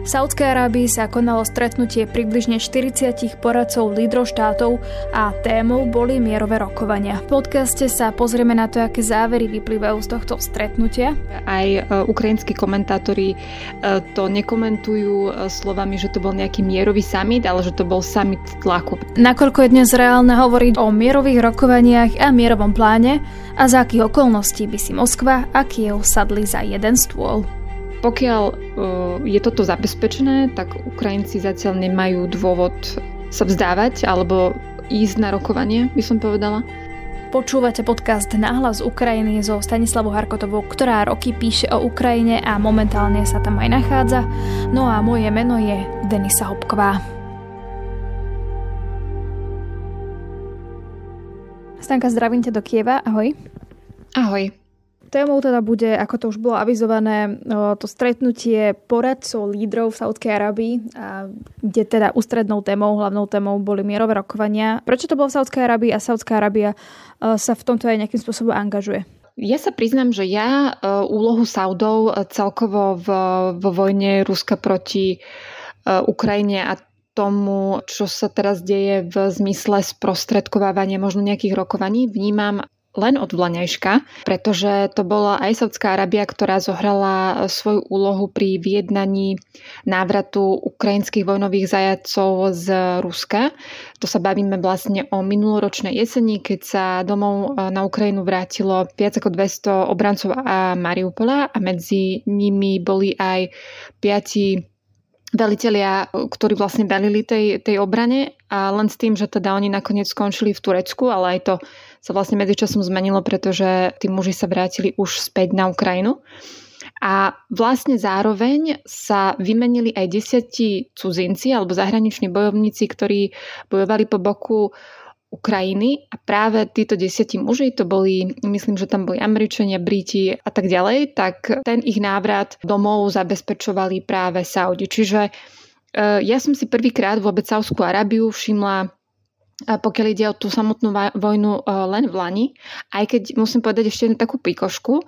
V Saudskej Arábii sa konalo stretnutie približne 40 poradcov lídrov štátov a témou boli mierové rokovania. V podcaste sa pozrieme na to, aké závery vyplývajú z tohto stretnutia. Aj e, ukrajinskí komentátori e, to nekomentujú e, slovami, že to bol nejaký mierový summit, ale že to bol summit tlaku. Nakoľko je dnes reálne hovoriť o mierových rokovaniach a mierovom pláne a za akých okolností by si Moskva a Kiev sadli za jeden stôl. Pokiaľ uh, je toto zabezpečené, tak Ukrajinci zatiaľ nemajú dôvod sa vzdávať alebo ísť na rokovanie, by som povedala. Počúvate podcast Náhlas Ukrajiny zo Stanislavou Harkotovou, ktorá roky píše o Ukrajine a momentálne sa tam aj nachádza. No a moje meno je Denisa Hopková. Stanka, zdravím ťa do Kieva. Ahoj. Ahoj. Témou teda bude, ako to už bolo avizované, to stretnutie poradcov lídrov v Saudskej Arabii, kde teda ústrednou témou, hlavnou témou boli mierové rokovania. Prečo to bolo v Saudskej Arabii a Saudská Arábia sa v tomto aj nejakým spôsobom angažuje? Ja sa priznám, že ja úlohu Saudov celkovo v, vo vojne Ruska proti Ukrajine a tomu, čo sa teraz deje v zmysle sprostredkovávania možno nejakých rokovaní, vnímam len od vlaňajška, pretože to bola aj Saudská Arábia, ktorá zohrala svoju úlohu pri vyjednaní návratu ukrajinských vojnových zajacov z Ruska. To sa bavíme vlastne o minuloročnej jeseni, keď sa domov e, na Ukrajinu vrátilo viac ako 200 obrancov a Mariupola a medzi nimi boli aj piati velitelia, ktorí vlastne velili tej, tej obrane a len s tým, že teda oni nakoniec skončili v Turecku, ale aj to sa vlastne medzičasom zmenilo, pretože tí muži sa vrátili už späť na Ukrajinu. A vlastne zároveň sa vymenili aj desiatí cudzinci alebo zahraniční bojovníci, ktorí bojovali po boku Ukrajiny a práve títo desiatí muži, to boli, myslím, že tam boli Američania, Briti a tak ďalej, tak ten ich návrat domov zabezpečovali práve Saudi. Čiže e, ja som si prvýkrát vôbec Saudskú Arábiu všimla pokiaľ ide o tú samotnú vojnu e, len v Lani, aj keď musím povedať ešte jednu takú pikošku, e,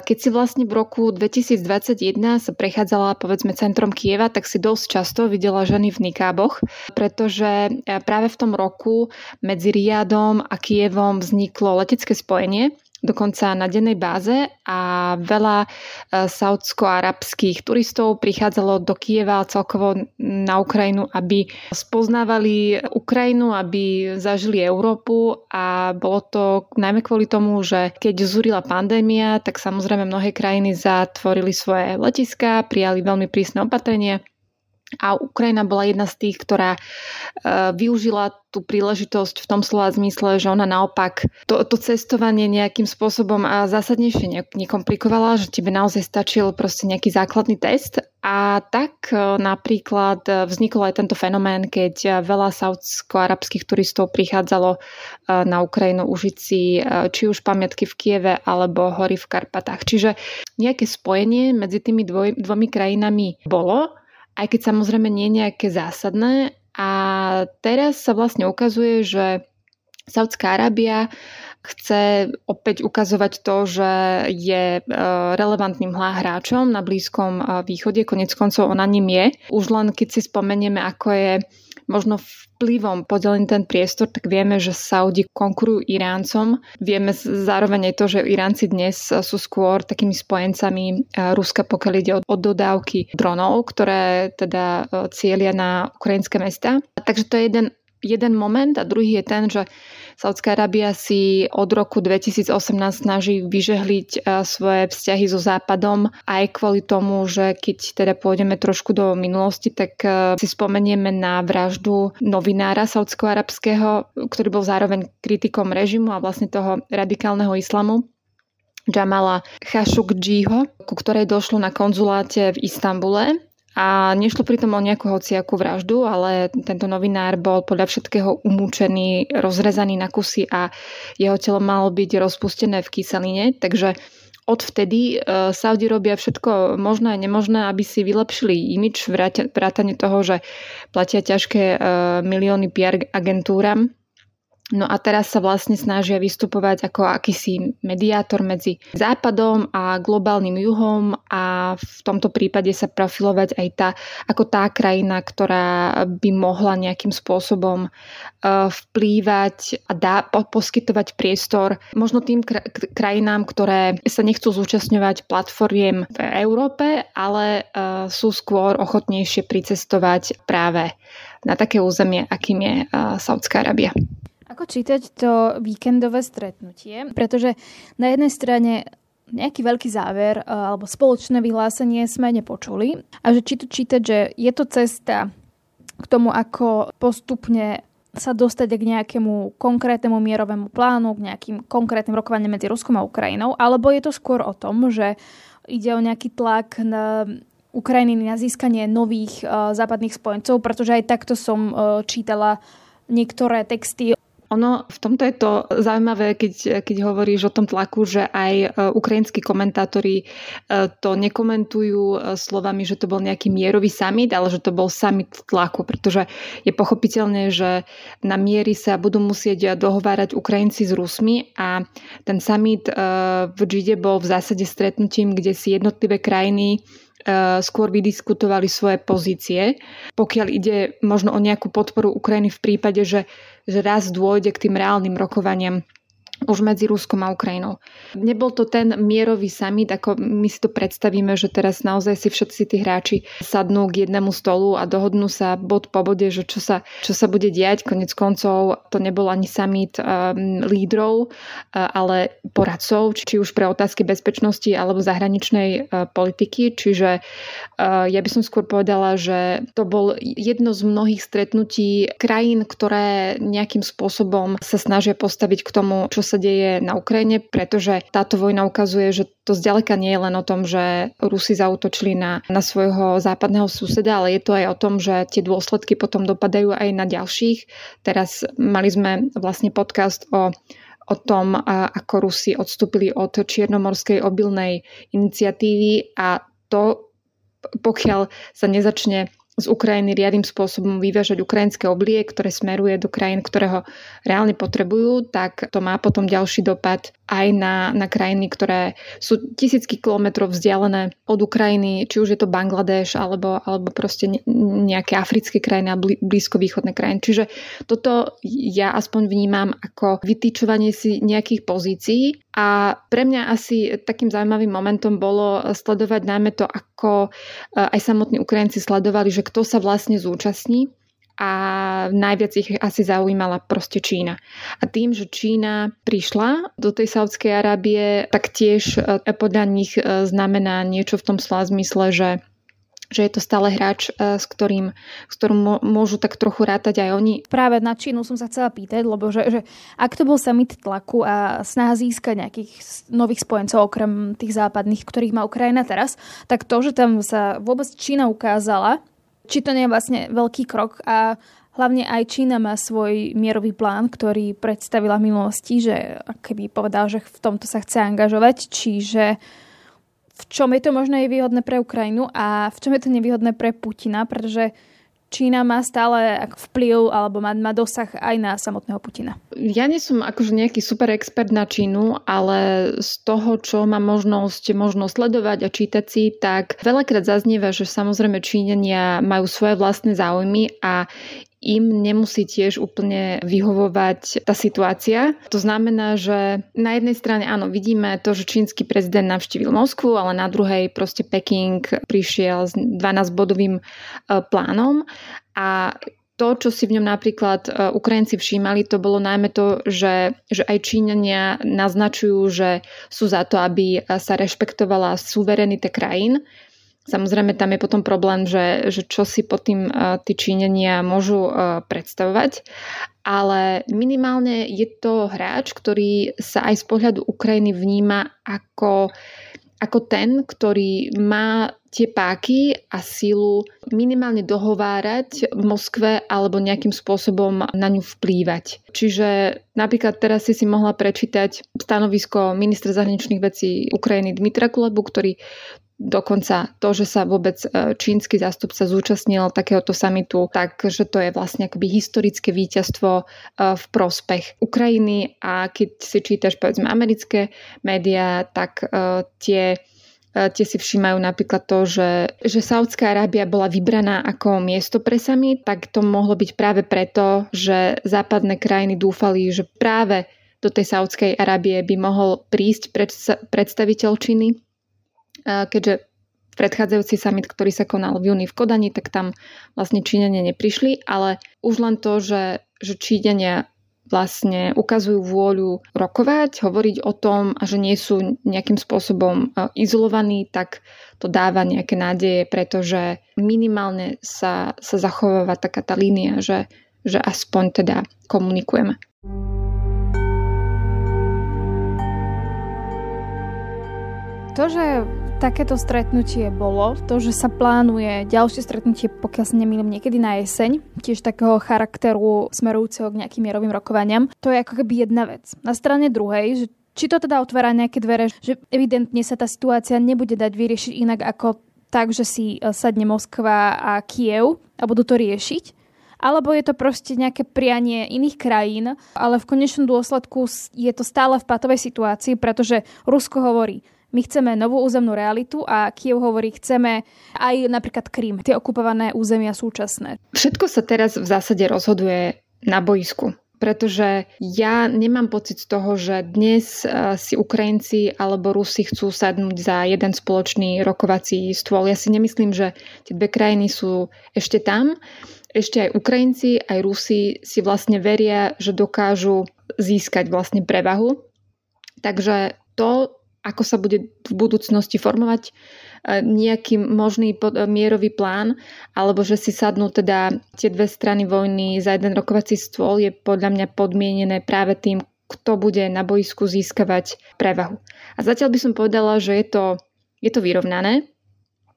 keď si vlastne v roku 2021 sa prechádzala povedzme centrom Kieva, tak si dosť často videla ženy v nikáboch, pretože e, práve v tom roku medzi Riadom a Kievom vzniklo letecké spojenie, dokonca na dennej báze a veľa e, saudsko-arabských turistov prichádzalo do Kieva celkovo na Ukrajinu, aby spoznávali Ukrajinu, aby zažili Európu a bolo to najmä kvôli tomu, že keď zúrila pandémia, tak samozrejme mnohé krajiny zatvorili svoje letiská, prijali veľmi prísne opatrenia a Ukrajina bola jedna z tých, ktorá e, využila tú príležitosť v tom slova zmysle, že ona naopak to, to cestovanie nejakým spôsobom a zásadnejšie nekomplikovala, že tebe naozaj stačil proste nejaký základný test a tak e, napríklad vznikol aj tento fenomén, keď veľa saudsko-arabských turistov prichádzalo e, na Ukrajinu užiť si či už pamiatky v Kieve alebo hory v Karpatách. Čiže nejaké spojenie medzi tými dvoj, dvomi krajinami bolo aj keď samozrejme nie nejaké zásadné. A teraz sa vlastne ukazuje, že Saudská Arábia chce opäť ukazovať to, že je e, relevantným hráčom na Blízkom e, východe. Konec koncov ona ním je. Už len keď si spomenieme, ako je možno vplyvom podelený ten priestor, tak vieme, že Saudi konkurujú Iráncom. Vieme zároveň aj to, že Iránci dnes sú skôr takými spojencami eh, Ruska, pokiaľ ide o dodávky dronov, ktoré teda eh, cieľia na ukrajinské mesta. Takže to je jeden jeden moment a druhý je ten, že Saudská Arábia si od roku 2018 snaží vyžehliť e, svoje vzťahy so Západom aj kvôli tomu, že keď teda pôjdeme trošku do minulosti, tak e, si spomenieme na vraždu novinára saudsko-arabského, ktorý bol zároveň kritikom režimu a vlastne toho radikálneho islamu. Jamala Khashoggiho, ku ktorej došlo na konzuláte v Istambule a nešlo pritom o nejakú hociakú vraždu, ale tento novinár bol podľa všetkého umúčený, rozrezaný na kusy a jeho telo malo byť rozpustené v kyseline. Takže odvtedy uh, Saudi robia všetko možné a nemožné, aby si vylepšili imič, vrátane toho, že platia ťažké uh, milióny PR agentúram No a teraz sa vlastne snažia vystupovať ako akýsi mediátor medzi západom a globálnym juhom a v tomto prípade sa profilovať aj tá, ako tá krajina, ktorá by mohla nejakým spôsobom uh, vplývať a dá, po, poskytovať priestor možno tým krajinám, ktoré sa nechcú zúčastňovať platformiem v Európe, ale uh, sú skôr ochotnejšie pricestovať práve na také územie, akým je uh, Saudská Arábia. Ako čítať to víkendové stretnutie? Pretože na jednej strane nejaký veľký záver eh, alebo spoločné vyhlásenie sme nepočuli. A že či to čítať, že je to cesta k tomu, ako postupne sa dostať k nejakému konkrétnemu mierovému plánu, k nejakým konkrétnym rokovaniam medzi Ruskom a Ukrajinou, alebo je to skôr o tom, že ide o nejaký tlak na Ukrajiny na získanie nových uh, západných spojencov, pretože aj takto som uh, čítala niektoré texty ono v tomto je to zaujímavé, keď, keď hovoríš o tom tlaku, že aj e, ukrajinskí komentátori e, to nekomentujú e, slovami, že to bol nejaký mierový summit, ale že to bol summit tlaku, pretože je pochopiteľné, že na miery sa budú musieť dohovárať Ukrajinci s Rusmi a ten summit v Džide bol v zásade stretnutím, kde si jednotlivé krajiny skôr vydiskutovali svoje pozície. Pokiaľ ide možno o nejakú podporu Ukrajiny v prípade, že že raz dôjde k tým reálnym rokovaniam už medzi Ruskom a Ukrajinou. Nebol to ten mierový summit, ako my si to predstavíme, že teraz naozaj si všetci tí hráči sadnú k jednému stolu a dohodnú sa bod po bode, že čo sa, čo sa bude diať. Konec koncov to nebol ani summit um, lídrov, uh, ale poradcov, či už pre otázky bezpečnosti alebo zahraničnej uh, politiky. Čiže uh, ja by som skôr povedala, že to bol jedno z mnohých stretnutí krajín, ktoré nejakým spôsobom sa snažia postaviť k tomu, čo sa deje na Ukrajine, pretože táto vojna ukazuje, že to zďaleka nie je len o tom, že Rusi zautočili na, na svojho západného suseda, ale je to aj o tom, že tie dôsledky potom dopadajú aj na ďalších. Teraz mali sme vlastne podcast o o tom, ako Rusi odstúpili od Čiernomorskej obilnej iniciatívy a to, pokiaľ sa nezačne z Ukrajiny riadnym spôsobom vyvážať ukrajinské oblie, ktoré smeruje do krajín, ktoré ho reálne potrebujú, tak to má potom ďalší dopad aj na, na krajiny, ktoré sú tisícky kilometrov vzdialené od Ukrajiny, či už je to Bangladeš alebo, alebo proste nejaké africké krajiny a blízkovýchodné krajiny. Čiže toto ja aspoň vnímam ako vytýčovanie si nejakých pozícií a pre mňa asi takým zaujímavým momentom bolo sledovať najmä to, ako eh, aj samotní Ukrajinci sledovali, že kto sa vlastne zúčastní a najviac ich asi zaujímala proste Čína. A tým, že Čína prišla do tej Saudskej Arábie, tak tiež eh, podľa nich eh, znamená niečo v tom slova zmysle, že že je to stále hráč, e, s ktorým, s ktorým môžu tak trochu rátať aj oni. Práve na Čínu som sa chcela pýtať, lebo že, že ak to bol summit tlaku a snaha získať nejakých nových spojencov okrem tých západných, ktorých má Ukrajina teraz, tak to, že tam sa vôbec Čína ukázala, či to nie je vlastne veľký krok a Hlavne aj Čína má svoj mierový plán, ktorý predstavila v minulosti, že keby povedal, že v tomto sa chce angažovať, čiže v čom je to možno aj výhodné pre Ukrajinu a v čom je to nevýhodné pre Putina, pretože Čína má stále vplyv alebo má, má dosah aj na samotného Putina. Ja nie som akože nejaký super expert na Čínu, ale z toho, čo mám možnosť možno sledovať a čítať si, tak veľakrát zaznieva, že samozrejme Číňania majú svoje vlastné záujmy a im nemusí tiež úplne vyhovovať tá situácia. To znamená, že na jednej strane áno, vidíme to, že čínsky prezident navštívil Moskvu, ale na druhej proste Peking prišiel s 12-bodovým e, plánom a to, čo si v ňom napríklad e, Ukrajinci všímali, to bolo najmä to, že, že aj Číňania naznačujú, že sú za to, aby sa rešpektovala suverenita krajín Samozrejme, tam je potom problém, že, že čo si pod tým uh, tí Číňania môžu uh, predstavovať, ale minimálne je to hráč, ktorý sa aj z pohľadu Ukrajiny vníma ako, ako ten, ktorý má tie páky a sílu minimálne dohovárať v Moskve alebo nejakým spôsobom na ňu vplývať. Čiže napríklad teraz si si mohla prečítať stanovisko ministra zahraničných vecí Ukrajiny Dmitra Kulebu, ktorý dokonca to, že sa vôbec e, čínsky zástupca zúčastnil takéhoto samitu, takže to je vlastne akoby historické víťazstvo e, v prospech Ukrajiny. A keď si čítaš povedzme americké médiá, tak e, tie tie si všímajú napríklad to, že, že Saudská Arábia bola vybraná ako miesto pre sami, tak to mohlo byť práve preto, že západné krajiny dúfali, že práve do tej Saudskej Arábie by mohol prísť predstaviteľ Číny keďže predchádzajúci summit, ktorý sa konal v júni v Kodani, tak tam vlastne Číňania neprišli, ale už len to, že, že Číňania vlastne ukazujú vôľu rokovať, hovoriť o tom a že nie sú nejakým spôsobom e, izolovaní, tak to dáva nejaké nádeje, pretože minimálne sa, sa zachováva taká tá línia, že, že aspoň teda komunikujeme. To, že takéto stretnutie bolo, to, že sa plánuje ďalšie stretnutie, pokiaľ sa nemýlim, niekedy na jeseň, tiež takého charakteru smerujúceho k nejakým mierovým rokovaniam, to je ako keby jedna vec. Na strane druhej, že či to teda otvára nejaké dvere, že evidentne sa tá situácia nebude dať vyriešiť inak ako tak, že si e, sadne Moskva a Kiev a budú to riešiť, alebo je to proste nejaké prianie iných krajín, ale v konečnom dôsledku je to stále v patovej situácii, pretože Rusko hovorí, my chceme novú územnú realitu a Kiev hovorí, chceme aj napríklad Krím, tie okupované územia súčasné. Všetko sa teraz v zásade rozhoduje na boisku pretože ja nemám pocit z toho, že dnes eh, si Ukrajinci alebo Rusi chcú sadnúť za jeden spoločný rokovací stôl. Ja si nemyslím, že tie dve krajiny sú ešte tam. Ešte aj Ukrajinci, aj Rusi si vlastne veria, že dokážu získať vlastne prevahu. Takže to, ako sa bude v budúcnosti formovať e, nejaký možný e, mierový plán, alebo že si sadnú teda tie dve strany vojny za jeden rokovací stôl, je podľa mňa podmienené práve tým, kto bude na boisku získavať prevahu. A zatiaľ by som povedala, že je to, je to vyrovnané,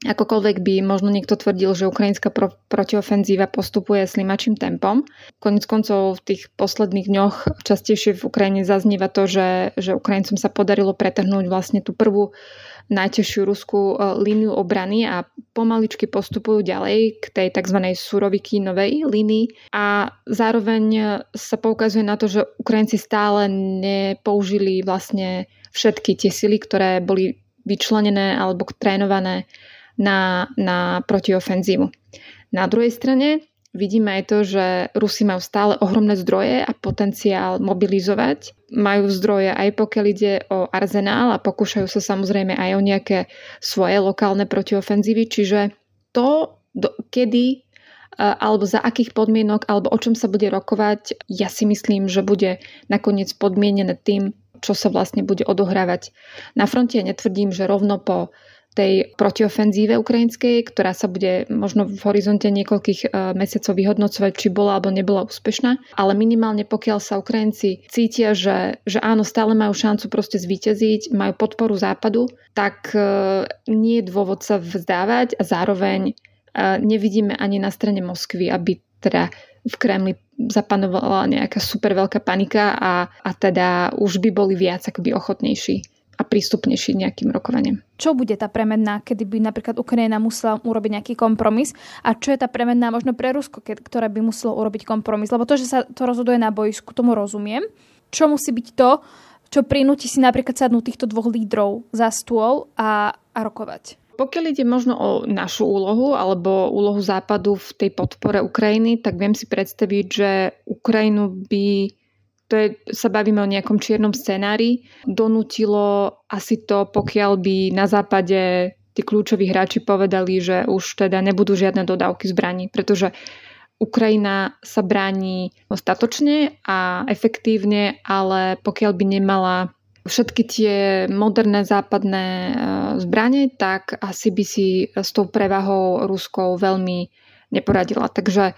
Akokoľvek by možno niekto tvrdil, že ukrajinská pro- protiofenzíva postupuje slimačím tempom. Konec koncov v tých posledných dňoch častejšie v Ukrajine zaznieva to, že, že Ukrajincom sa podarilo pretrhnúť vlastne tú prvú najtežšiu ruskú e, líniu obrany a pomaličky postupujú ďalej k tej tzv. surovikínovej línii a zároveň sa poukazuje na to, že Ukrajinci stále nepoužili vlastne všetky tie sily, ktoré boli vyčlenené alebo trénované na, na protiofenzívu. Na druhej strane vidíme aj to, že Rusi majú stále ohromné zdroje a potenciál mobilizovať. Majú zdroje aj pokiaľ ide o arzenál a pokúšajú sa samozrejme aj o nejaké svoje lokálne protiofenzívy, čiže to, do, kedy alebo za akých podmienok, alebo o čom sa bude rokovať, ja si myslím, že bude nakoniec podmienené tým, čo sa vlastne bude odohrávať na fronte. Netvrdím, že rovno po tej protiofenzíve ukrajinskej, ktorá sa bude možno v horizonte niekoľkých e, mesiacov vyhodnocovať, či bola alebo nebola úspešná. Ale minimálne pokiaľ sa Ukrajinci cítia, že, že áno, stále majú šancu proste zvíťaziť, majú podporu západu, tak e, nie je dôvod sa vzdávať a zároveň e, nevidíme ani na strane Moskvy, aby teda v Kremli zapanovala nejaká super veľká panika a, a teda už by boli viac akoby ochotnejší prístupnejší nejakým rokovaním. Čo bude tá premenná, kedy by napríklad Ukrajina musela urobiť nejaký kompromis a čo je tá premenná možno pre Rusko, ktoré by muselo urobiť kompromis? Lebo to, že sa to rozhoduje na bojsku, tomu rozumiem. Čo musí byť to, čo prinúti si napríklad sadnúť týchto dvoch lídrov za stôl a, a rokovať? Pokiaľ ide možno o našu úlohu alebo úlohu Západu v tej podpore Ukrajiny, tak viem si predstaviť, že Ukrajinu by to je, sa bavíme o nejakom čiernom scenári, donútilo asi to, pokiaľ by na západe tí kľúčoví hráči povedali, že už teda nebudú žiadne dodávky zbraní, pretože Ukrajina sa bráni statočne a efektívne, ale pokiaľ by nemala všetky tie moderné západné e, zbranie, tak asi by si s tou prevahou Ruskou veľmi neporadila. Takže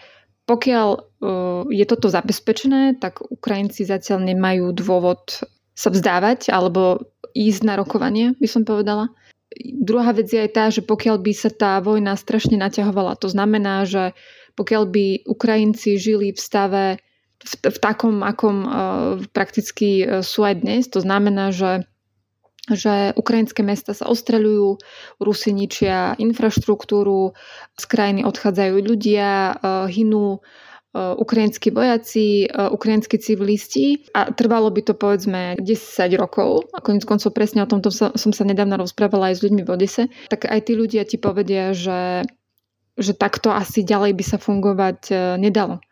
pokiaľ uh, je toto zabezpečené, tak Ukrajinci zatiaľ nemajú dôvod sa vzdávať alebo ísť na rokovanie, by som povedala. Druhá vec je aj tá, že pokiaľ by sa tá vojna strašne naťahovala, to znamená, že pokiaľ by Ukrajinci žili v stave v, v takom, akom uh, prakticky uh, sú aj dnes, to znamená, že že ukrajinské mesta sa ostreľujú, Rusy ničia infraštruktúru, z krajiny odchádzajú ľudia, e, hynú e, ukrajinskí vojaci, e, ukrajinskí civilisti a trvalo by to povedzme 10 rokov. A konec koncov presne o tomto som sa nedávno rozprávala aj s ľuďmi v Odese. Tak aj tí ľudia ti povedia, že, že takto asi ďalej by sa fungovať nedalo.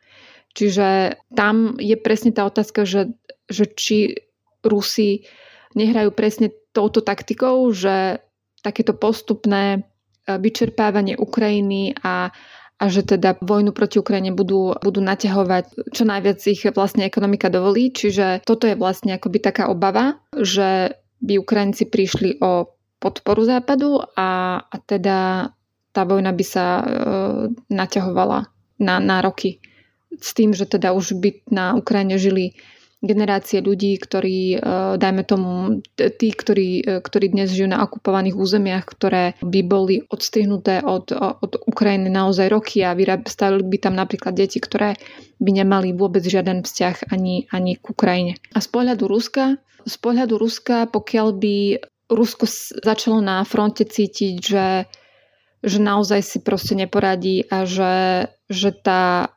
Čiže tam je presne tá otázka, že, že či Rusi nehrajú presne touto taktikou, že takéto postupné e, vyčerpávanie Ukrajiny a, a že teda vojnu proti Ukrajine budú, budú naťahovať čo najviac ich vlastne ekonomika dovolí. Čiže toto je vlastne akoby taká obava, že by Ukrajinci prišli o podporu západu a, a teda tá vojna by sa e, naťahovala na, na roky. S tým, že teda už by na Ukrajine žili generácie ľudí, ktorí, e, dajme tomu, tí, ktorí, e, ktorí dnes žijú na okupovaných územiach, ktoré by boli odstrihnuté od, od Ukrajiny naozaj roky a vyrastali by tam napríklad deti, ktoré by nemali vôbec žiaden vzťah ani, ani k Ukrajine. A z pohľadu Ruska, z pohľadu Ruska, pokiaľ by Rusko začalo na fronte cítiť, že, že naozaj si proste neporadí a že, že tá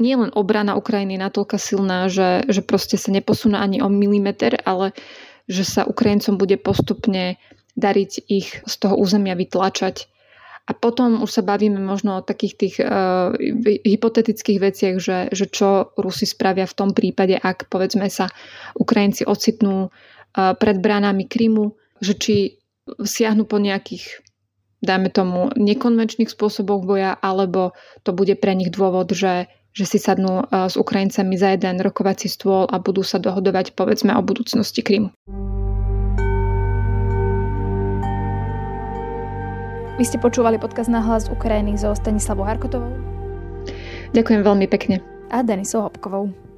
nie len obrana Ukrajiny je natoľko silná, že, že proste sa neposúna ani o milimeter, ale že sa Ukrajincom bude postupne dariť ich z toho územia vytlačať. A potom už sa bavíme možno o takých tých uh, hypotetických veciach, že, že čo Rusi spravia v tom prípade, ak povedzme sa Ukrajinci ocitnú uh, pred bránami Krymu, že či siahnu po nejakých dajme tomu nekonvenčných spôsoboch boja, alebo to bude pre nich dôvod, že že si sadnú e, s Ukrajincami za jeden rokovací stôl a budú sa dohodovať povedzme o budúcnosti Krymu. Vy ste počúvali podkaz na hlas Ukrajiny so Stanislavou Harkotovou. Ďakujem veľmi pekne. A Denisou Hopkovou.